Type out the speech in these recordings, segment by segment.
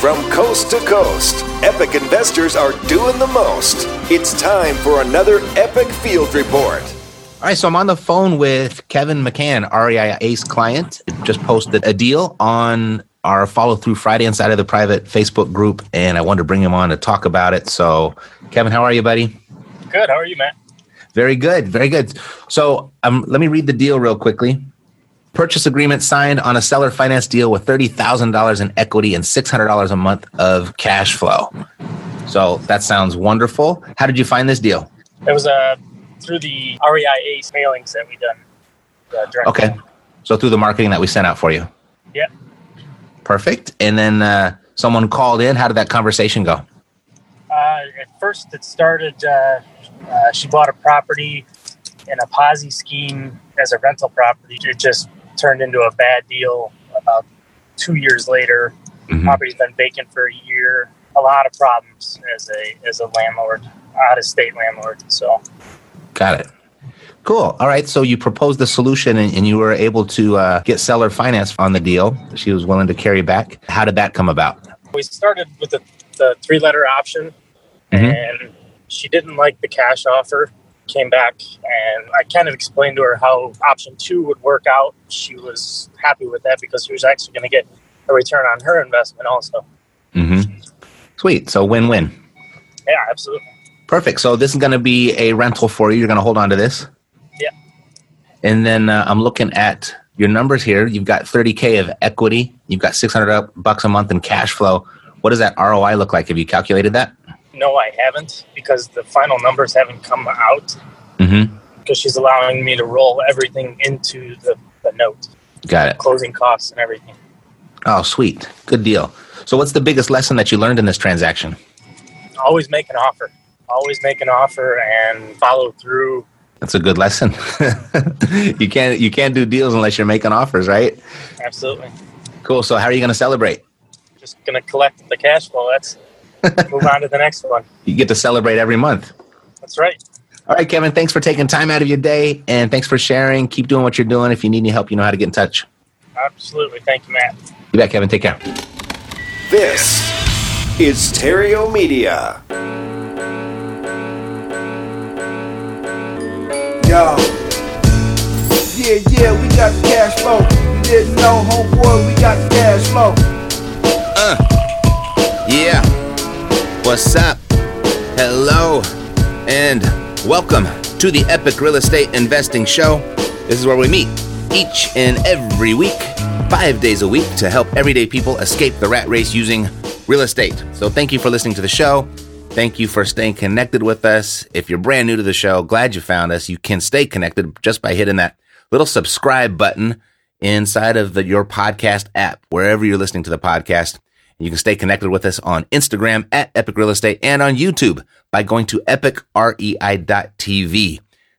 From coast to coast, epic investors are doing the most. It's time for another Epic Field Report. All right, so I'm on the phone with Kevin McCann, REI Ace client. Just posted a deal on our follow through Friday inside of the private Facebook group, and I wanted to bring him on to talk about it. So, Kevin, how are you, buddy? Good. How are you, Matt? Very good. Very good. So, um, let me read the deal real quickly. Purchase agreement signed on a seller finance deal with $30,000 in equity and $600 a month of cash flow. So that sounds wonderful. How did you find this deal? It was uh, through the REIA mailings that we done. Uh, Okay. So through the marketing that we sent out for you. Yeah. Perfect. And then uh, someone called in. How did that conversation go? Uh, at first, it started. Uh, uh, she bought a property in a Posi scheme as a rental property. It just turned into a bad deal about two years later. Mhm. Property's been vacant for a year. A lot of problems as a as a landlord, out of state landlord. So Got it. Cool. All right. So you proposed the solution and, and you were able to uh, get seller finance on the deal. She was willing to carry back. How did that come about? we started with the, the three letter option Mhm. and she didn't like the cash offer came back and i kind of explained to her how option two would work out she was happy with that because she was actually going to get a return on her investment also Mm-hmm. Sweet. So win win. yeah absolutely Perfect. So this is going to be a rental for you. You're going to hold on to this. Yeah. And then uh, I'm looking at your numbers here. You've got 30k of equity. You've got 600 bucks a month in cash flow. What does that ROI look like? Have you calculated that? No i haven't because the final numbers haven't come out Mm-hmm. because she's allowing me to roll everything into the, the note Got it. closing costs and everything Oh, sweet. Good deal. So what's the biggest lesson that you learned in this transaction? always make an offer always make an offer and follow through That's a good lesson. you can't you can't do deals unless you're making offers, right? absolutely Cool. So how are you going to celebrate? just gonna collect the cash flow. That's move on to the next one. You get to celebrate every month. That's right. All right, Kevin, thanks for taking time out of your day and thanks for sharing. Keep doing what you're doing. If you need any help, you know how to get in touch. Absolutely. Thank you, Matt. You bet, Kevin. Take care. This is Terrio Media. Yo. Yeah, yeah, we got the cash flow. You didn't know, homeboy, we got the cash flow. Uh. Yeah. What's up? Hello. And welcome to the Epic Real Estate Investing Show. This is where we meet each and every week, five days a week, to help everyday people escape the rat race using real estate. So thank you for listening to the show. Thank you for staying connected with us. If you're brand new to the show, glad you found us. You can stay connected just by hitting that little subscribe button inside of the, your podcast app, wherever you're listening to the podcast. You can stay connected with us on Instagram at Epic Real Estate and on YouTube by going to epicrei.tv.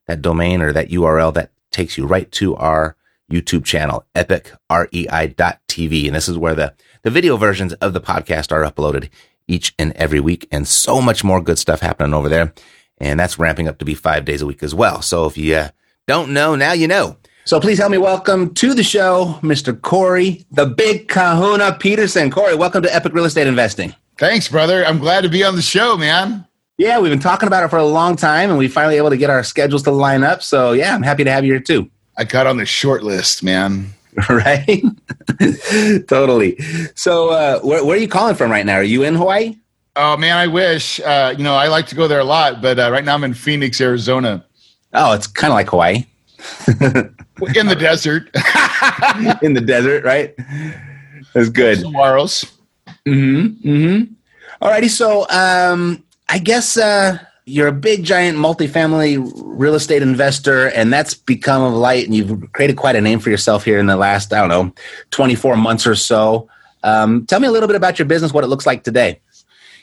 That domain or that URL that takes you right to our YouTube channel, epicrei.tv. And this is where the, the video versions of the podcast are uploaded each and every week and so much more good stuff happening over there. And that's ramping up to be five days a week as well. So if you uh, don't know, now you know. So please help me welcome to the show, Mr. Corey, the big kahuna Peterson. Corey, welcome to Epic Real Estate Investing. Thanks, brother. I'm glad to be on the show, man. Yeah, we've been talking about it for a long time and we finally able to get our schedules to line up. So yeah, I'm happy to have you here too. I got on the short list, man. right? totally. So uh, where, where are you calling from right now? Are you in Hawaii? Oh man, I wish. Uh, you know, I like to go there a lot, but uh, right now I'm in Phoenix, Arizona, Oh, it's kind of like Hawaii in the desert. in the desert, right? That's good. Saguaros. Mm-hmm. Mm-hmm. Alrighty. So, um, I guess uh, you're a big, giant, multifamily real estate investor, and that's become of light, and you've created quite a name for yourself here in the last, I don't know, 24 months or so. Um, tell me a little bit about your business, what it looks like today.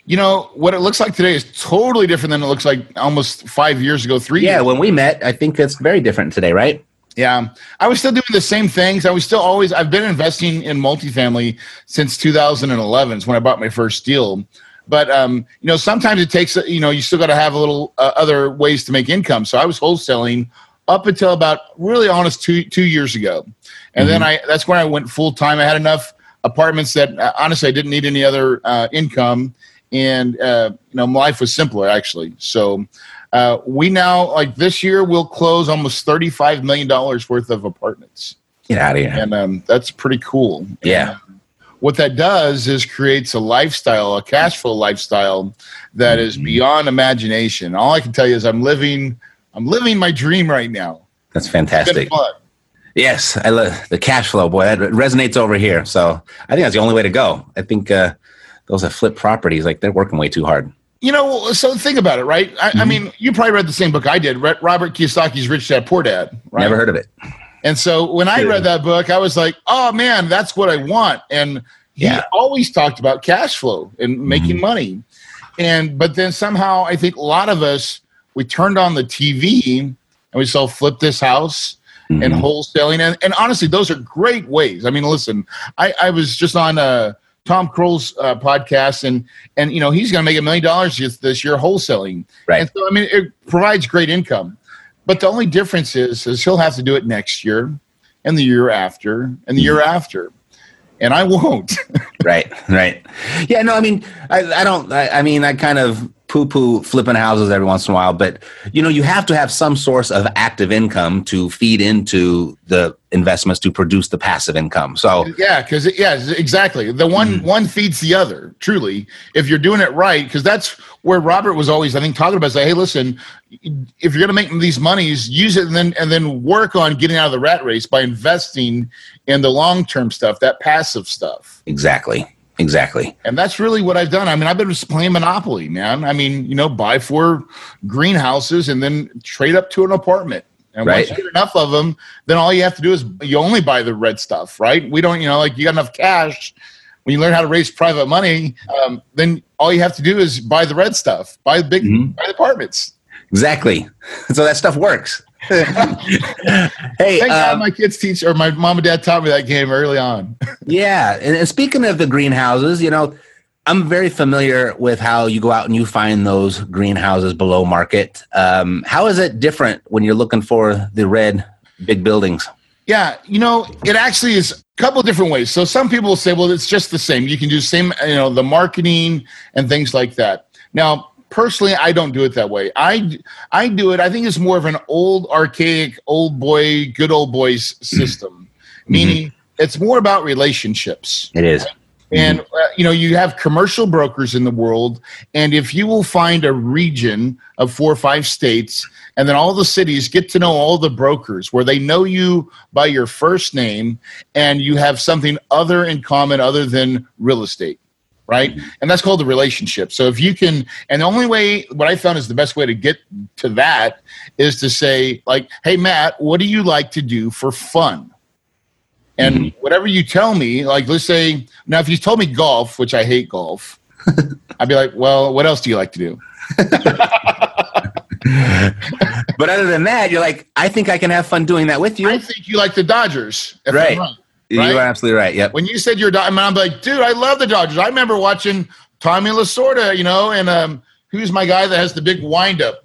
You know what it looks like today is totally different than it looks like almost five years ago, three. Yeah, years. when we met, I think it's very different today, right? Yeah, I was still doing the same things. I was still always. I've been investing in multifamily since 2011. Is when I bought my first deal. But um, you know, sometimes it takes. You know, you still got to have a little uh, other ways to make income. So I was wholesaling up until about really honest two two years ago, and then I that's when I went full time. I had enough apartments that uh, honestly I didn't need any other uh, income, and uh, you know, my life was simpler actually. So. Uh, we now like this year we'll close almost thirty five million dollars worth of apartments, Get out of here. and um, that's pretty cool. Yeah. And, uh, what that does is creates a lifestyle, a cash flow lifestyle that is beyond imagination. All I can tell you is I'm living, I'm living my dream right now. That's fantastic. fun. Yes, I love the cash flow, boy. That resonates over here. So I think that's the only way to go. I think uh, those that flip properties, like they're working way too hard. You know, so think about it, right? I, Mm-hmm. I mean, you probably read the same book I did, Robert Kiyosaki's Rich Dad Poor Dad. Right? Never heard of it. And so when I read that book, I was like, oh man, that's what I want. And he Yeah. always talked about cash flow and making money. And but then somehow I think a lot of us we turned on the TV and we saw flip this house and wholesaling. And, and honestly, those are great ways. I mean, listen, I, I was just on uh Tom Krol's uh, podcast, and and you know he's going to make a million dollars this this year wholesaling. Right. And so I mean, it provides great income. But the only difference is, is he'll have to do it next year, and the year after, and the year after, and I won't. right, right. Yeah, no, I mean, I, I don't. I, I mean, I kind of poo-poo flipping houses every once in a while, but you know, you have to have some source of active income to feed into the investments to produce the passive income. So yeah, because yeah, exactly. The one mm. one feeds the other. Truly, if you're doing it right, because that's where Robert was always, I think, talking about. Say, hey, listen, if you're going to make these monies, use it and then and then work on getting out of the rat race by investing in the long term stuff, that passive stuff. exactly, exactly. And that's really what I've done. I mean, I've been just playing Monopoly, man. I mean, you know, buy four greenhouses and then trade up to an apartment. And Right. once you get enough of them, then all you have to do is you only buy the red stuff, right? We don't, you know, like you got enough cash. When you learn how to raise private money, um, then all you have to do is buy the red stuff, buy the big, buy the apartments. Exactly. So that stuff works. hey, Thank God um, my kids teach, or my mom and dad taught me that game early on. yeah. And, and speaking of the greenhouses, you know, I'm very familiar with how you go out and you find those greenhouses below market. Um, how is it different when you're looking for the red big buildings? Yeah, you know, it actually is a couple different ways. So some people will say, well, it's just the same. You can do same, you know, the marketing and things like that. Now, personally, I don't do it that way. I I do it. I think it's more of an old, archaic, old boy, good old boys system. Meaning, it's more about relationships. It is. And uh, you know, you have commercial brokers in the world, and if you will find a region of four or five states, and then all the cities get to know all the brokers, where they know you by your first name, and you have something other in common other than real estate, right? And that's called the relationship. So if you can, and the only way, what I found is the best way to get to that is to say, like, "Hey, Matt, what do you like to do for fun?" And mm-hmm. whatever you tell me, like let's say now if you told me golf, which I hate golf, I'd be like, well, what else do you like to do? But other than that, you're like, I think I can have fun doing that with you. I think you like the Dodgers. Right. Right. You're absolutely right. Yep. When you said you're, I mean, I'm like, dude, I love the Dodgers. I remember watching Tommy Lasorda, you know, and um, who's my guy that has the big windup?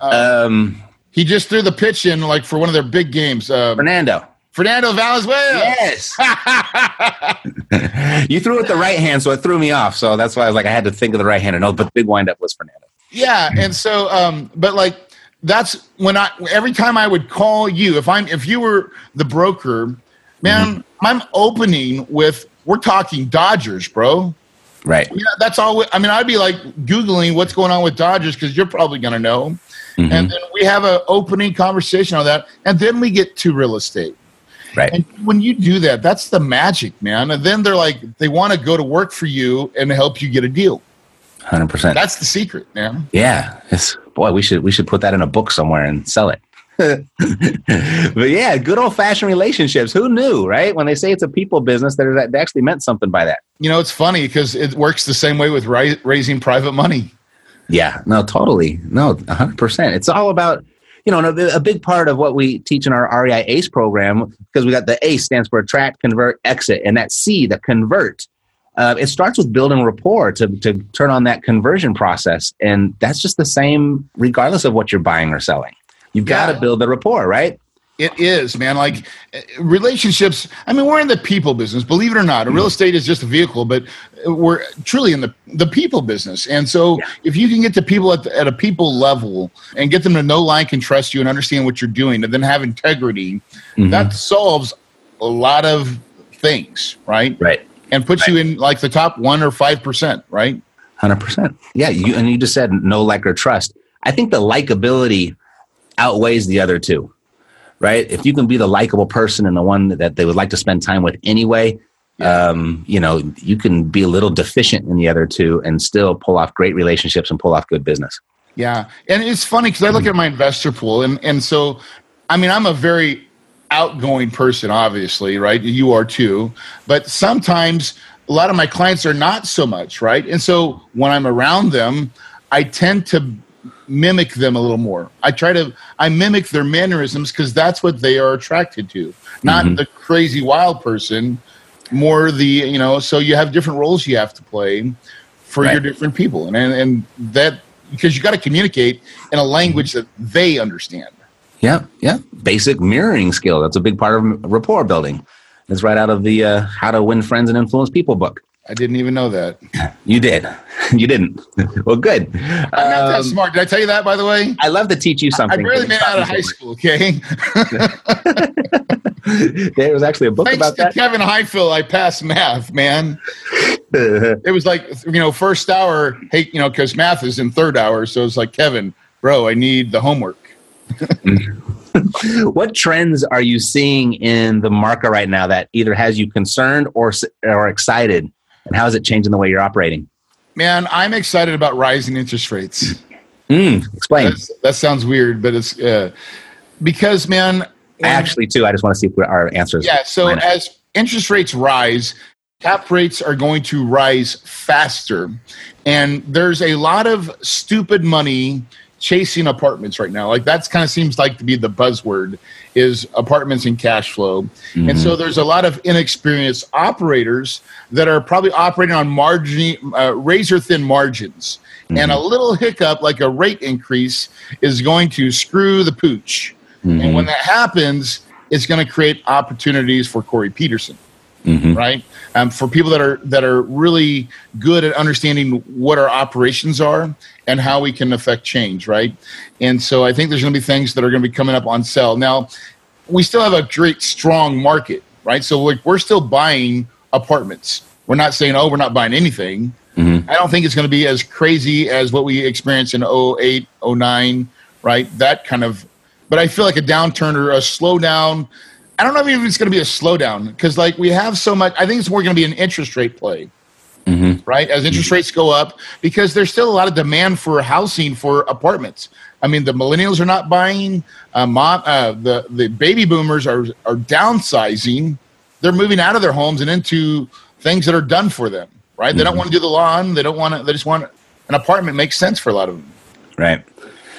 Um, He just threw the pitch in like for one of their big games. Uh, Fernando. Fernando Valenzuela. Yes. you threw it the right hand, so it threw me off. So that's why I was like, I had to think of the right hand. No, but the big windup was Fernando. Yeah, and so, um, but like that's when I every time I would call you if I'm if you were the broker, man, I'm opening with we're talking Dodgers, bro. Right. Yeah, that's all. I mean, I'd be like googling what's going on with Dodgers because you're probably gonna know, Mm-hmm. and then we have an opening conversation on that, and then we get to real estate. Right. And when you do that, that's the magic, man. And then they're like, they want to go to work for you and help you get a deal. Hundred percent. That's the secret, man. Yeah. It's, boy, we should we should put that in a book somewhere and sell it. but yeah, good old fashioned relationships. Who knew, right? When they say it's a people business, that actually meant something by that. You know, it's funny because it works the same way with ri- raising private money. Yeah, no, totally. No, 100%. It's all about, you know, a big part of what we teach in our REI ACE program, because we got the ACE stands for attract, convert, exit, and that C, the convert, uh, it starts with building rapport to, to turn on that conversion process. And that's just the same regardless of what you're buying or selling. You've got to build the rapport, right? It is, man. Like relationships. I mean, we're in the people business. Believe it or not, real estate is just a vehicle, but we're truly in the the people business. And so, yeah. if you can get to people at, the, at a people level and get them to know, like, and trust you, and understand what you're doing, and then have integrity, mm-hmm. that solves a lot of things, right? Right. And puts right. you in like the top one or five percent, right? Hundred percent. Yeah. You and you just said no like or trust. I think the likability outweighs the other two, right? If you can be the likable person and the one that they would like to spend time with anyway, um, you know, you can be a little deficient in the other two and still pull off great relationships and pull off good business. Yeah. And it's funny because I look at my investor pool and, and so, I mean, I'm a very outgoing person, obviously, right? You are too. But sometimes a lot of my clients are not so much, right? And so when I'm around them, I tend to mimic them a little more. I try to I mimic their mannerisms because that's what they are attracted to. Not mm-hmm. the crazy wild person, more the you know. So you have different roles you have to play for right. your different people, and and, and that because you got to communicate in a language that they understand. Yeah, yeah. Basic mirroring skill. That's a big part of rapport building. It's right out of the uh, How to Win Friends and Influence People book. I didn't even know that. You did. You didn't. Well, good. I'm not that um, smart. Did I tell you that, by the way? I love to teach you something. I barely made out of high school, okay? there was actually a book Thanks about to that. Kevin Highfill, I passed math, man. it was like, you know, first hour, hey, you know, because math is in third hour. So it's like, Kevin, bro, I need the homework. what trends are you seeing in the market right now that either has you concerned or, or excited and how is it changing the way you're operating? Man, I'm excited about rising interest rates. Mm, explain. That's, that sounds weird, but it's uh, because, man. Actually, too, I just want to see if our answers. Yeah. So as interest rates rise, cap rates are going to rise faster, and there's a lot of stupid money chasing apartments right now. Like that's kind of seems like to be the buzzword is apartments and cash flow. Mm-hmm. And so there's a lot of inexperienced operators that are probably operating on margin uh, razor thin margins. Mm-hmm. And a little hiccup like a rate increase is going to screw the pooch. Mm-hmm. And when that happens, it's going to create opportunities for Corey Peterson mm-hmm. right? Um, for people that are that are really good at understanding what our operations are and how we can affect change, right? And so I think there's going to be things that are going to be coming up on sale. Now, we still have a great strong market, right? So like we're still buying apartments. We're not saying, oh, we're not buying anything. Mm-hmm. I don't think it's going to be as crazy as what we experienced in 08, 09, right? That kind of, but I feel like a downturn or a slowdown I don't know if it's going to be a slowdown because, like, we have so much. I think it's more going to be an interest rate play, mm-hmm. right? As interest mm-hmm. rates go up, because there's still a lot of demand for housing for apartments. I mean, the millennials are not buying. Uh, mom, uh, the the baby boomers are are downsizing. They're moving out of their homes and into things that are done for them. Right? Mm-hmm. They don't mm-hmm. want to do the lawn. They don't want to. They just want an apartment. Makes sense for a lot of them. Right.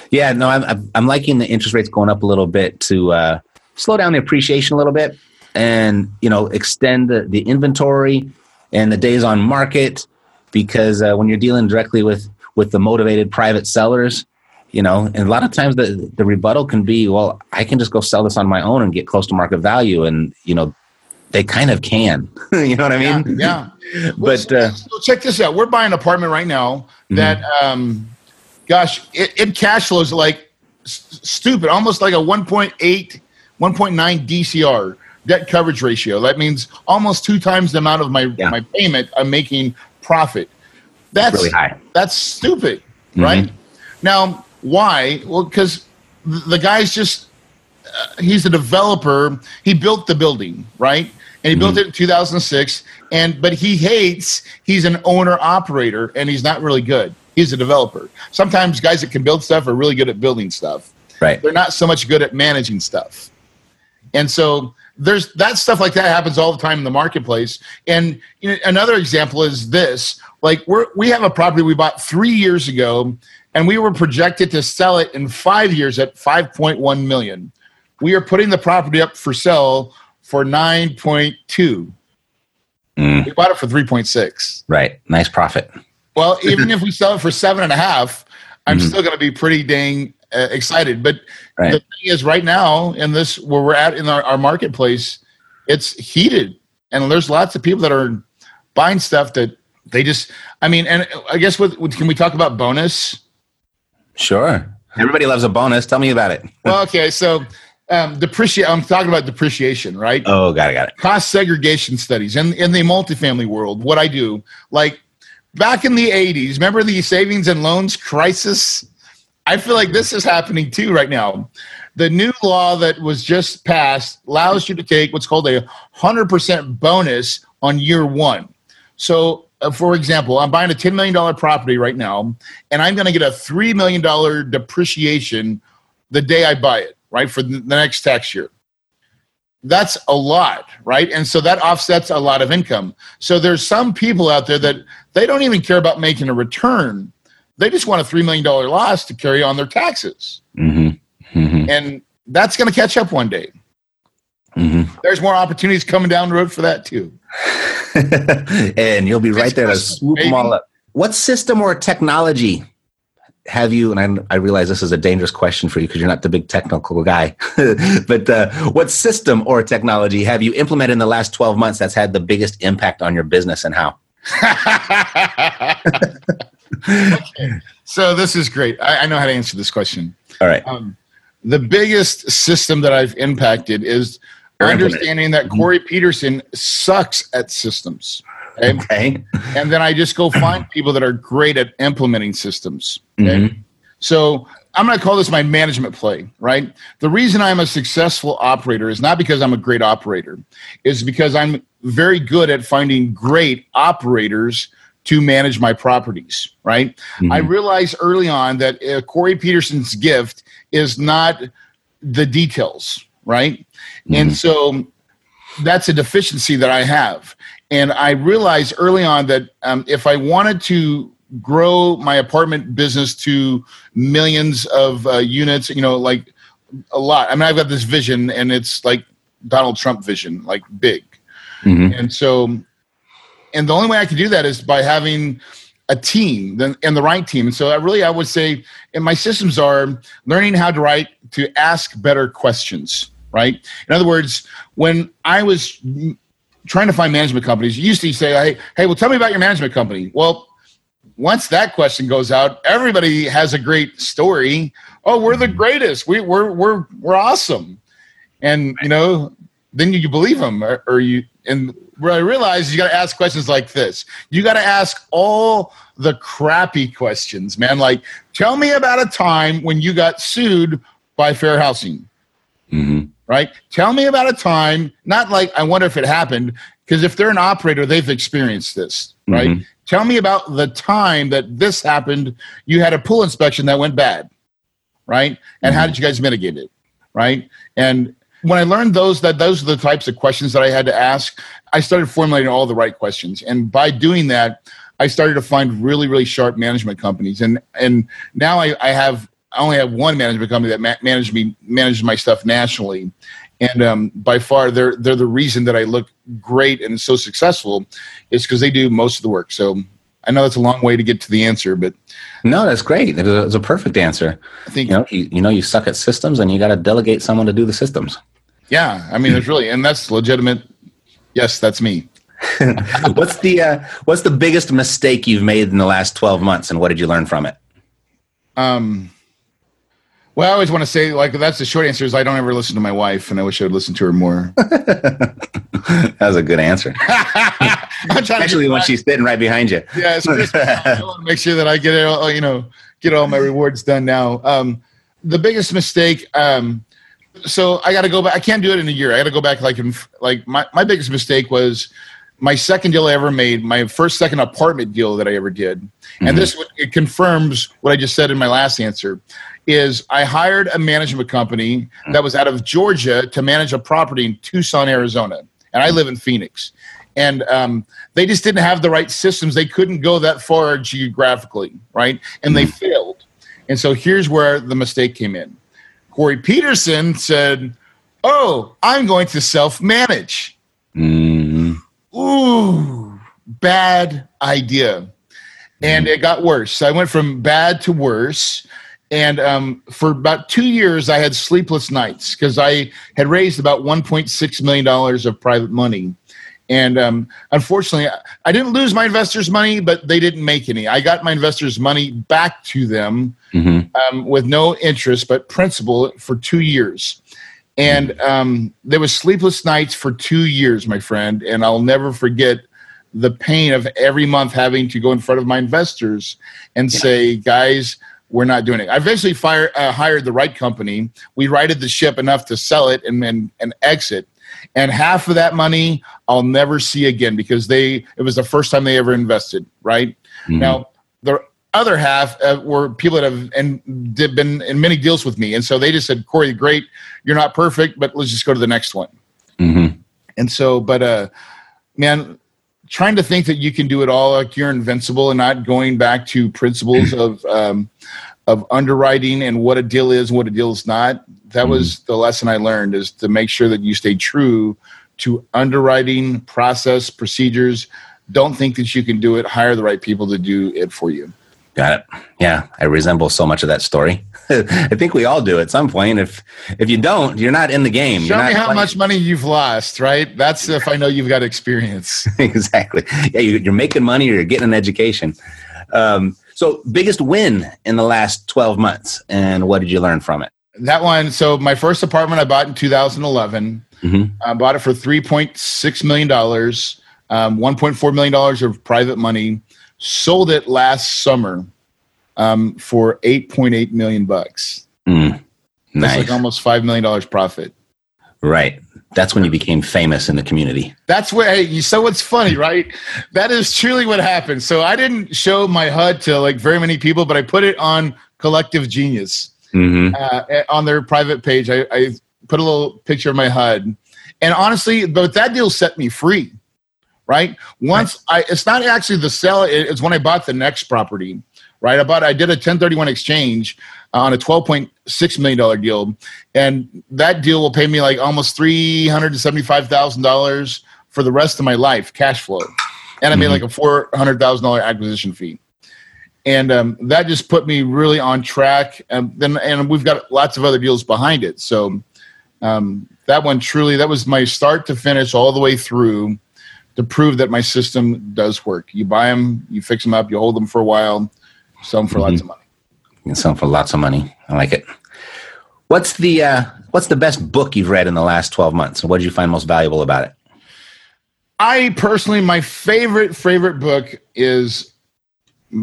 Yeah. No, I'm I'm liking the interest rates going up a little bit to. Uh, slow down the appreciation a little bit and you know extend the, the inventory and the days on market because uh, when you're dealing directly with with the motivated private sellers you know and a lot of times the the rebuttal can be well i can just go sell this on my own and get close to market value and you know they kind of can you know what i mean yeah, yeah. but uh, so check this out we're buying an apartment right now that mm-hmm. um gosh it, it cash flows like s- stupid almost like a 1.8 1.9 DCR debt coverage ratio. That means almost two times the amount of my yeah. my payment I'm making profit. That's really high. That's stupid, mm-hmm. right? Now, why? Well, because the guy's just uh, he's a developer. He built the building, right? And he mm-hmm. built it in 2006. And but he hates. He's an owner operator, and he's not really good. He's a developer. Sometimes guys that can build stuff are really good at building stuff. Right. They're not so much good at managing stuff. And so there's that stuff like that happens all the time in the marketplace. And you know, another example is this: like we're we have a property we bought three years ago, and we were projected to sell it in five years at 5.1 million. We are putting the property up for sale for 9.2. Mm. We bought it for 3.6. Right. Nice profit. Well, even if we sell it for seven and a half, I'm Mhm. still going to be pretty dang excited. But Right. the thing is, right now in this where we're at in our, our marketplace, it's heated, and there's lots of people that are buying stuff that they just. I mean, and I guess with, with can we talk about bonus? Sure. Everybody loves a bonus. Tell me about it. Well, okay, so um, depreciate. I'm talking about depreciation, right? Oh, got it. Got it. cost segregation studies in, in the multifamily world what i do like back in the 80s remember the savings and loans crisis i feel like this is happening too right now the new law that was just passed allows you to take what's called a 100% bonus on year one so uh, for example i'm buying a $10 million property right now and i'm going to get a $3 million depreciation the day i buy it right for the the next tax year that's a lot, right? And so that offsets a lot of income. So there's some people out there that they don't even care about making a return. They just want a $3 million loss to carry on their taxes. Mm-hmm. Mm-hmm. And that's going to catch up one day. Mm-hmm. There's more opportunities coming down the road for that too. and you'll be right there to swoop them all up. What system or technology have you? And I, I realize this is a dangerous question for you because you're not the big technical guy. but uh, what system or technology have you implemented in the last 12 months that's had the biggest impact on your business and how? okay. So this is great. I, I know how to answer this question. All right. Um, the biggest system that I've impacted is understanding that Corey Peterson sucks at systems. Okay? Okay. and then I just go find people that are great at implementing systems. Okay? Mhm. So I'm going to call this my management play, right? The reason I'm a successful operator is not because I'm a great operator, is because I'm very good at finding great operators to manage my properties, right? Mhm. I realized early on that uh, Corey Peterson's gift is not the details, right? And so that's a deficiency that I have. And I realized early on that um, if I wanted to grow my apartment business to millions of uh, units, you know, like a lot. I mean, I've got this vision, and it's like Donald Trump vision, like big. Mhm. And so, and the only way I could do that is by having a team then- and the right team. And so, I really, I would say, and my systems are learning how to write to ask better questions. Right. In other words, when I was trying to find management companies, you used to say, "Hey, hey, well, tell me about your management company." Well, once that question goes out, everybody has a great story. Oh, we're the greatest. We, we're we're we're awesome, and you know, then you believe them, or, or you. And what I realized, you got to ask questions like this. You got to ask all the crappy questions, man. Like, tell me about a time when you got sued by Fair Housing Mhm. right? Tell me about a time, not like I wonder if it happened, because if they're an operator, they've experienced this, right? Mhm. Tell me about the time that this happened. You had a pool inspection that went bad, right? And how did you guys mitigate it, right? And when I learned those, that those are the types of questions that I had to ask, I started formulating all the right questions. And by doing that, I started to find really, really sharp management companies. And and now I, I have I only have one management company that ma- manages me manages my stuff nationally, and um, by far they're they're the reason that I look great and so successful, is because they do most of the work. So I know that's a long way to get to the answer, but No, that's great. It's a, it's a perfect answer. I think You know, you, you know, you suck at systems, and you got to delegate someone to do the systems. yeah, I mean, there's really and that's legitimate. Yes, that's me. what's the uh, what's the biggest mistake you've made in the last twelve months, and what did you learn from it? Um, well, I always want to say like that's the short answer is I don't ever listen to my wife, and I wish I would listen to her more. that was a good answer. I'm trying to Especially when she's sitting right behind you. yeah. I want to make sure that I get it, all, you know, get all my rewards done now. Um, the biggest mistake. Um, so I got to go back. I can't do it in a year. I got to go back like in like my my biggest mistake was my second deal I ever made, my first second apartment deal that I ever did, and this it confirms what I just said in my last answer. Is I hired a management company that was out of Georgia to manage a property in Tucson, Arizona, and I live in Phoenix, and um, they just didn't have the right systems. They couldn't go that far geographically, right? And they failed. And so here's where the mistake came in. Corey Peterson said, "Oh, I'm going to self-manage." Mm, ooh, bad idea. And it got worse. So I went from bad to worse. And um, for about two years, I had sleepless nights because I had raised about $1.6 million of private money. And um, unfortunately, I- didn't lose my investors' money, but they didn't make any. I got my investors' money back to them mhm. um, with no interest but principal for two years. And um, there was sleepless nights for two years, my friend. And I'll never forget the pain of every month having to go in front of my investors and say, guys, we're not doing it. I eventually fired, uh, hired the right company. We righted the ship enough to sell it and, and, and exit. And half of that money I'll never see again because they it was the first time they ever invested. Right now, the other half uh, were people that have and did been in many deals with me, and so they just said, "Corey, great, you're not perfect, but let's just go to the next one." Mhm. And so, but uh, man, trying to think that you can do it all like you're invincible and not going back to principles of um, of underwriting and what a deal is and what a deal is not. That was the lesson I learned: is to make sure that you stay true to underwriting process procedures. Don't think that you can do it. Hire the right people to do it for you. Got it. Yeah, I resemble so much of that story. I think we all do at some point. If if you don't, you're not in the game. Show me how playing- much money you've lost, right? That's if I know you've got experience. exactly. Yeah, you- you're making money or you're getting an education. Um, so, biggest win in the last 12 months, and what did you learn from it? That one. So my first apartment I bought in 2011. Mhm. I bought it for 3.6 million dollars, um, 1.4 million dollars of private money. Sold it last summer um, for 8.8 million bucks. Mm, That's nice. like almost five million dollars profit. right. That's when you became famous in the community. That's where Hey, you so what's funny, right? That is truly what happened. So I didn't show my HUD to like very many people, but I put it on Collective Genius. hmm uh, on their private page. I, I put a little picture of my HUD, and honestly, but that deal set me free. Right once I, it's not actually the sell. It's when I bought the next property. Right, I bought. I did a 1031 exchange on a 12.6 million dollar deal, and that deal will pay me like almost three hundred to seventy five thousand dollars for the rest of my life, cash flow, and I made like a four hundred thousand dollar acquisition fee and um, that just put me really on track. And then, and we've got lots of other deals behind it. So um, that one truly, that was my start to finish, all the way through, to prove that my system does work. You buy them, you fix them up, you hold them for a while, sell them for lots of money. You sell 'em for lots of money. I like it. What's the uh, What's the best book you've read in the last 12 months? And what did you find most valuable about it? I personally, my favorite favorite book is,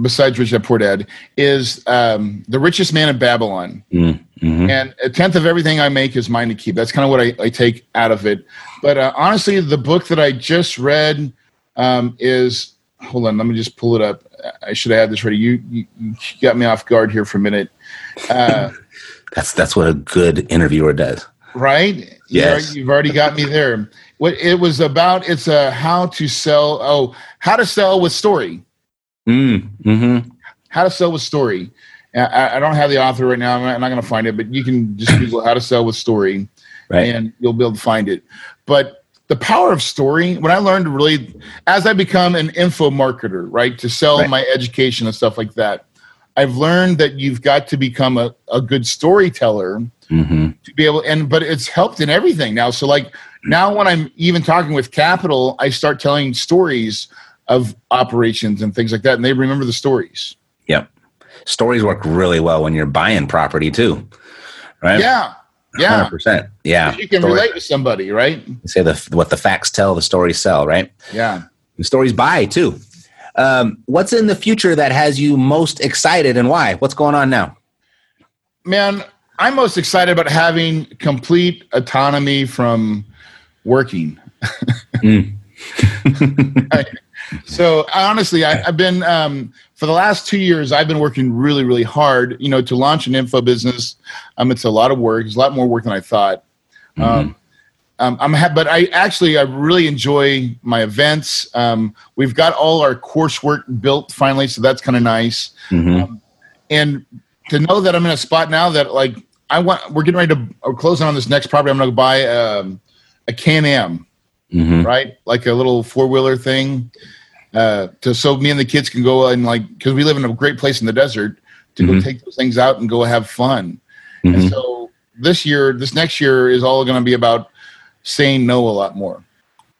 besides Rich Dad Poor Dad, is um, The Richest Man in Babylon. Mm, mhm. and a tenth of everything I make is mine to keep. That's kind of what I, I take out of it. But uh, honestly, the book that I just read um, is hold on, let me just pull it up. I should have had this ready. You, you, you got me off guard here for a minute. Uh, That's that's what a good interviewer does. right? Yes. You've already got me there. What it was about, it's a how to sell. Oh, how to sell with story. Mm, hmm How to sell with story. I, I don't have the author right now. I'm not, I'm not going to find it, but you can just Google how to sell with story. Right. and you'll be able to find it. But the power of story, when I learned really, as I become an info marketer, right, to sell Right. my education and stuff like that, I've learned that you've got to become a, a good storyteller hmm to be able, and but it's helped in everything now. So, like, now when I'm even talking with capital, I start telling stories of operations and things like that, and they remember the stories. Yep. Stories work really well when you're buying property too. Right. Yeah. Yeah. 100%. Yeah. You can Story- relate with somebody, right? They say the what the facts tell, the stories sell, right? Yeah. The stories buy too. Um, what's in the future that has you most excited and why? What's going on now? man, I'm most excited about having complete autonomy from working. Mm. So honestly, I, I've been um, for the last two years. I've been working really, really hard. You know, to launch an info business. Um, it's a lot of work. It's a lot more work than I thought. Um, um, I'm ha- but I actually I really enjoy my events. Um, we've got all our coursework built finally, so that's kind of nice. Um, and to know that I'm in a spot now that like I want, we're getting ready to we're closing on this next property. I'm going to buy um, a Can Am, Mhm. right? Like a little four wheeler thing. Uh, to so me and the kids can go and like because we live in a great place in the desert to go Mhm. take those things out and go have fun. Mhm. And so this year, this next year is all going to be about saying no a lot more,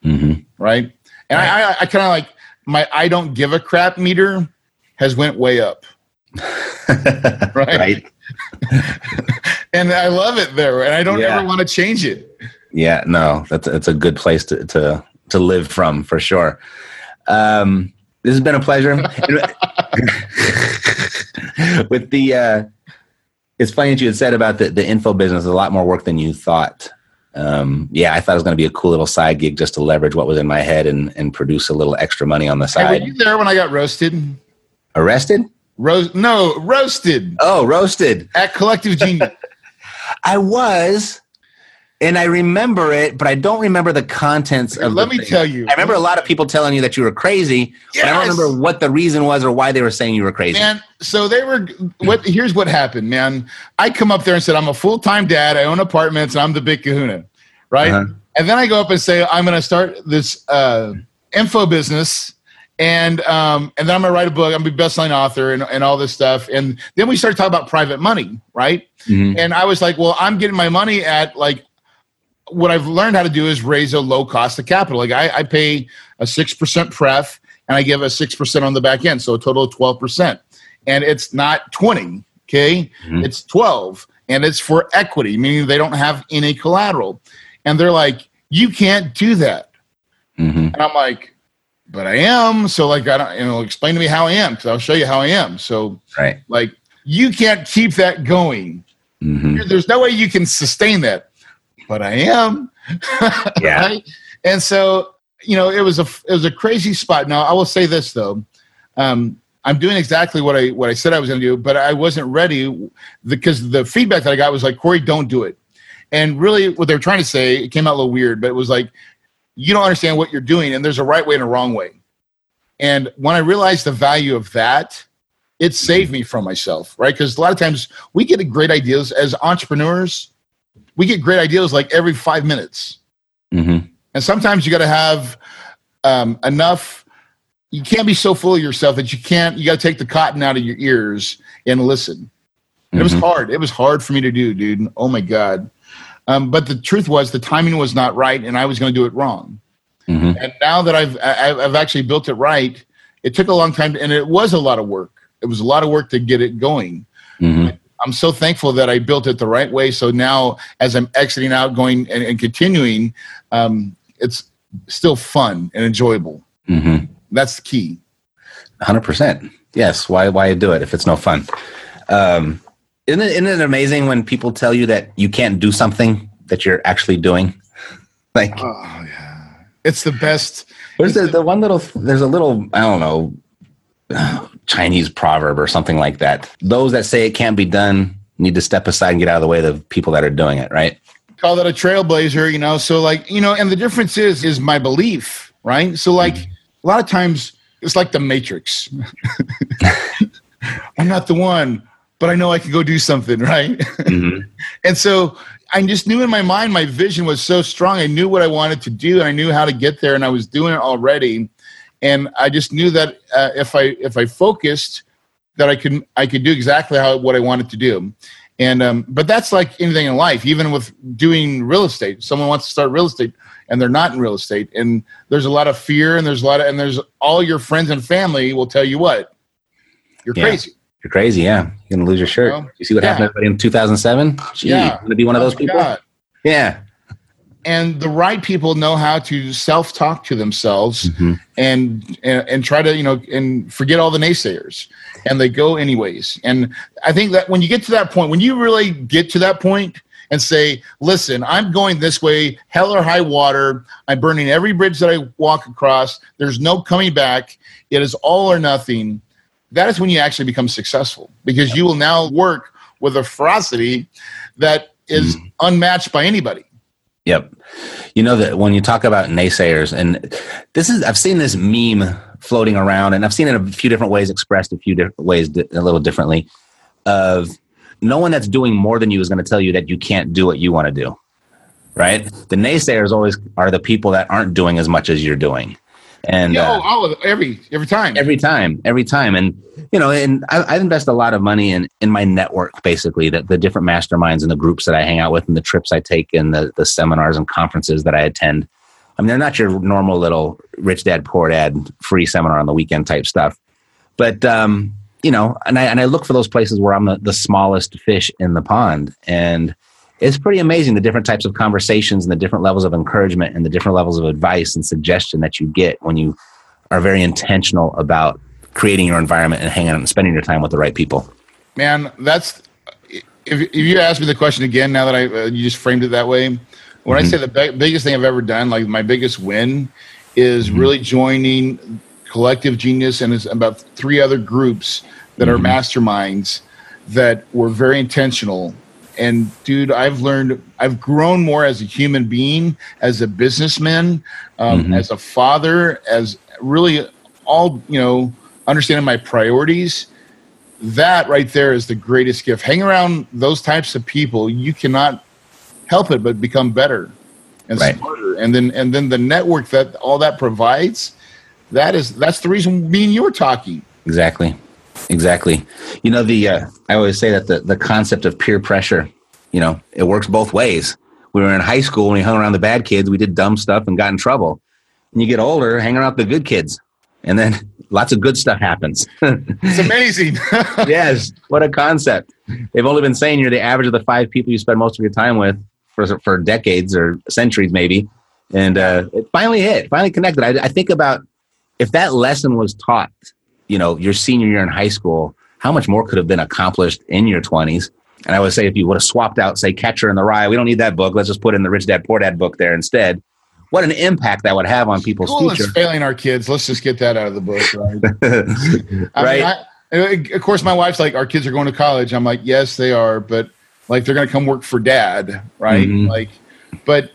Mhm. right? And I, I, I kind of like my I don't give a crap meter has went way up, right? right. And I love it there, and I don't Yeah. ever want to change it. Yeah, no, that's it's a good place to to to live from for sure. Um, this has been a pleasure. With the, uh, it's funny that you had said about the the info business. A lot more work than you thought. Um, yeah, I thought it was going to be a cool little side gig just to leverage what was in my head and and produce a little extra money on the Hey, were side. you there when I got roasted? Arrested? Roast? No, roasted Oh, roasted. at Collective Genius. I was, and I remember it, but I don't remember the contents of. Let me thing. tell you, I remember a lot of people telling you that you were crazy, but I don't remember what the reason was or why they were saying you were crazy. man. So they were. What? Here's what happened, man. I come up there and said, "I'm a full time dad. I own apartments, and I'm the big Kahuna." Right. Uh-huh. And then I go up and say, "I'm going to start this uh, info business." And um, and then I'm gonna write a book. I'm gonna be best-selling author and, and all this stuff. And then we started talking about private money, right? Mhm. And I was like, well, I'm getting my money at like what I've learned how to do is raise a low cost of capital. Like I, I pay a six percent pref and I give a six percent on the back end, so a total of twelve percent. And it's not twenty, okay? Mhm. It's twelve, and it's for equity, meaning they don't have any collateral. And they're like, you can't do that. Mhm. And I'm like, but I am. So like, I don't, you know, explain to me how I am because I'll show you how I am. So Right. like, you can't keep that going Mhm. there's no way you can sustain that but i am Yeah. right? and so you know it was a it was a crazy spot now i will say this though um i'm doing exactly what i what i said i was going to do but i wasn't ready because the feedback that i got was like corey don't do it and really what they're trying to say it came out a little weird but it was like you don't understand what you're doing and there's a right way and a wrong way and when i realized the value of that it saved me from myself, right? Because a lot of times we get great ideas as entrepreneurs. We get great ideas like every five minutes, Mhm. and sometimes you got to have um, enough. You can't be so full of yourself that you can't. You got to take the cotton out of your ears and listen. And It was Mhm. hard. It was hard for me to do, dude. Oh my god. Um, but the truth was, the timing was not right, and I was going to do it wrong. Mhm. And now that I've I've actually built it right, it took a long time, and it was a lot of work. It was a lot of work to get it going. Mhm. I'm so thankful that I built it the right way. So now, as I'm exiting out, going and, and continuing, um, it's still fun and enjoyable. Mhm. That's the key. Hundred percent. Yes. Why? Why do it if it's no fun? Um, isn't it, isn't it amazing when people tell you that you can't do something that you're actually doing? Like, Oh yeah, it's the best. where's the, the one little? There's a little. I don't know. Chinese proverb or something like that. Those that say it can't be done need to step aside and get out of the way of the people that are doing it. Right. Call that a trailblazer, you know. So like you know, and the difference is is my belief, right? So like a lot of times it's like the Matrix. I'm not the one, but I know I can go do something, right? Mhm. And so I just knew in my mind my vision was so strong. I knew what I wanted to do. And I knew how to get there, and I was doing it already. And I just knew that uh, if I if I focused, that I could I could do exactly how what I wanted to do. And um, but that's like anything in life. Even with doing real estate, someone wants to start real estate and they're not in real estate, and there's a lot of fear, and there's a lot of and there's all your friends and family will tell you what you're Yeah. crazy. You're crazy. Yeah. You're gonna lose your shirt. You see what yeah. happened to everybody in 2007? Gee, Yeah. you gonna be one of those Oh people. God. Yeah. And the right people know how to self-talk to themselves Mhm. and, and and try to you know and forget all the naysayers and they go anyways and i think that when you get to that point when you really get to that point and say, listen, I'm going this way, hell or high water. I'm burning every bridge that I walk across. There's no coming back. It is all or nothing. That is when you actually become successful because you will now work with a ferocity that is mm. unmatched by anybody. Yep. You know that when you talk about naysayers, and this is, I've seen this meme floating around, and I've seen it a few different ways expressed, a few different ways, a little differently. Of no one that's doing more than you is going to tell you that you can't do what you want to do, right? The naysayers always are the people that aren't doing as much as you're doing, and yeah, uh, oh, every every time, every time, every time, and you know, and I, I invest a lot of money in in my network, basically, that the different masterminds and the groups that I hang out with, and the trips I take, and the the seminars and conferences that I attend I mean, they're not your normal little rich dad, poor dad free seminar on the weekend type stuff. But, um, you know, and I, and I look for those places where I'm the, the smallest fish in the pond. And it's pretty amazing the different types of conversations and the different levels of encouragement and the different levels of advice and suggestion that you get when you are very intentional about creating your environment and hanging out and spending your time with the right people. Man, that's if, if you ask me the question again now that I uh, you just framed it that way, when mm-hmm. I say the be- biggest thing I've ever done, like my biggest win, is mm-hmm. really joining Collective Genius and is about three other groups that mm-hmm. are masterminds that were very intentional. And dude, I've learned, I've grown more as a human being, as a businessman, um, mm-hmm. as a father, as really all you know, understanding my priorities. That right there is the greatest gift. Hang around those types of people. You cannot help it but become better and right. smarter. And then and then the network that all that provides, that is that's the reason me and you are talking. Exactly. Exactly. You know, the uh, I always say that the, the concept of peer pressure, you know, it works both ways. We were in high school and we hung around the bad kids, we did dumb stuff and got in trouble. And you get older, hang around the good kids. And then lots of good stuff happens. it's amazing. yes. What a concept. They've only been saying you're the average of the five people you spend most of your time with for for decades or centuries maybe, and uh, it finally hit, finally connected. I, I think about if that lesson was taught, you know, your senior year in high school, how much more could have been accomplished in your twenties. And I would say if you would have swapped out, say, Catcher in the Rye, we don't need that book. Let's just put in the Rich Dad Poor Dad book there instead. What an impact that would have on people's School future. Is failing our kids. Let's just get that out of the book, right? right. Mean, I, of course, my wife's like, our kids are going to college. I'm like, yes, they are, but like they're going to come work for dad, right? Mm-hmm. Like, but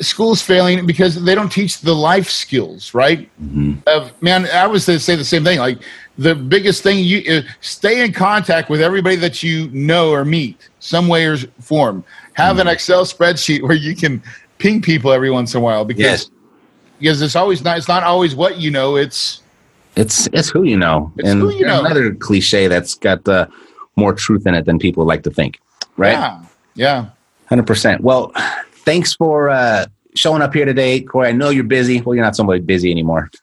school's failing because they don't teach the life skills, right? Mm-hmm. Of man, I was to say the same thing. Like the biggest thing you uh, stay in contact with everybody that you know or meet, some way or form. Have mm-hmm. an Excel spreadsheet where you can ping people every once in a while because yes. because it's always not it's not always what you know. It's it's it's who you know. It's and who you know. another cliche that's got uh, more truth in it than people like to think right? Yeah. Yeah. 100%. Well, thanks for uh, showing up here today, Corey. I know you're busy. Well, you're not somebody busy anymore,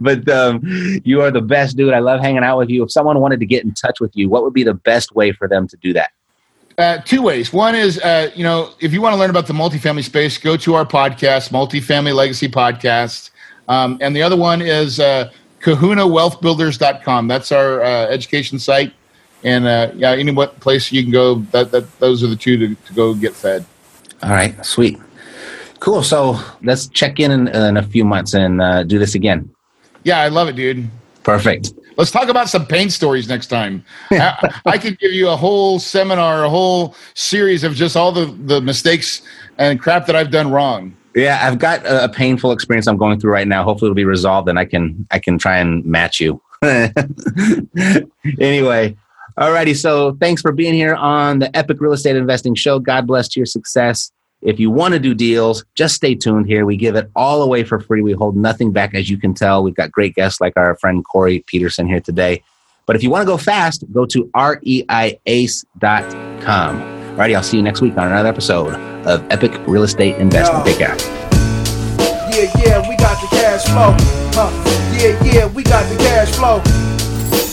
but um, you are the best dude. I love hanging out with you. If someone wanted to get in touch with you, what would be the best way for them to do that? Uh, two ways. One is, uh, you know, if you want to learn about the multifamily space, go to our podcast, Multifamily Legacy Podcast. Um, and the other one is uh, kahunawealthbuilders.com. That's our uh, education site and uh, yeah, any what place you can go. That that those are the two to, to go get fed. All right, sweet, cool. So let's check in in, in a few months and uh, do this again. Yeah, I love it, dude. Perfect. Let's talk about some pain stories next time. I, I could give you a whole seminar, a whole series of just all the, the mistakes and crap that I've done wrong. Yeah, I've got a, a painful experience I'm going through right now. Hopefully, it'll be resolved, and I can I can try and match you. anyway, Alrighty, so thanks for being here on the Epic Real Estate Investing Show. God bless to your success. If you want to do deals, just stay tuned here. We give it all away for free. We hold nothing back, as you can tell. We've got great guests like our friend Corey Peterson here today. But if you want to go fast, go to reiace.com. Alrighty, I'll see you next week on another episode of Epic Real Estate Investing. Take care. Yeah, yeah, we got the cash flow. Huh. Yeah, yeah, we got the cash flow.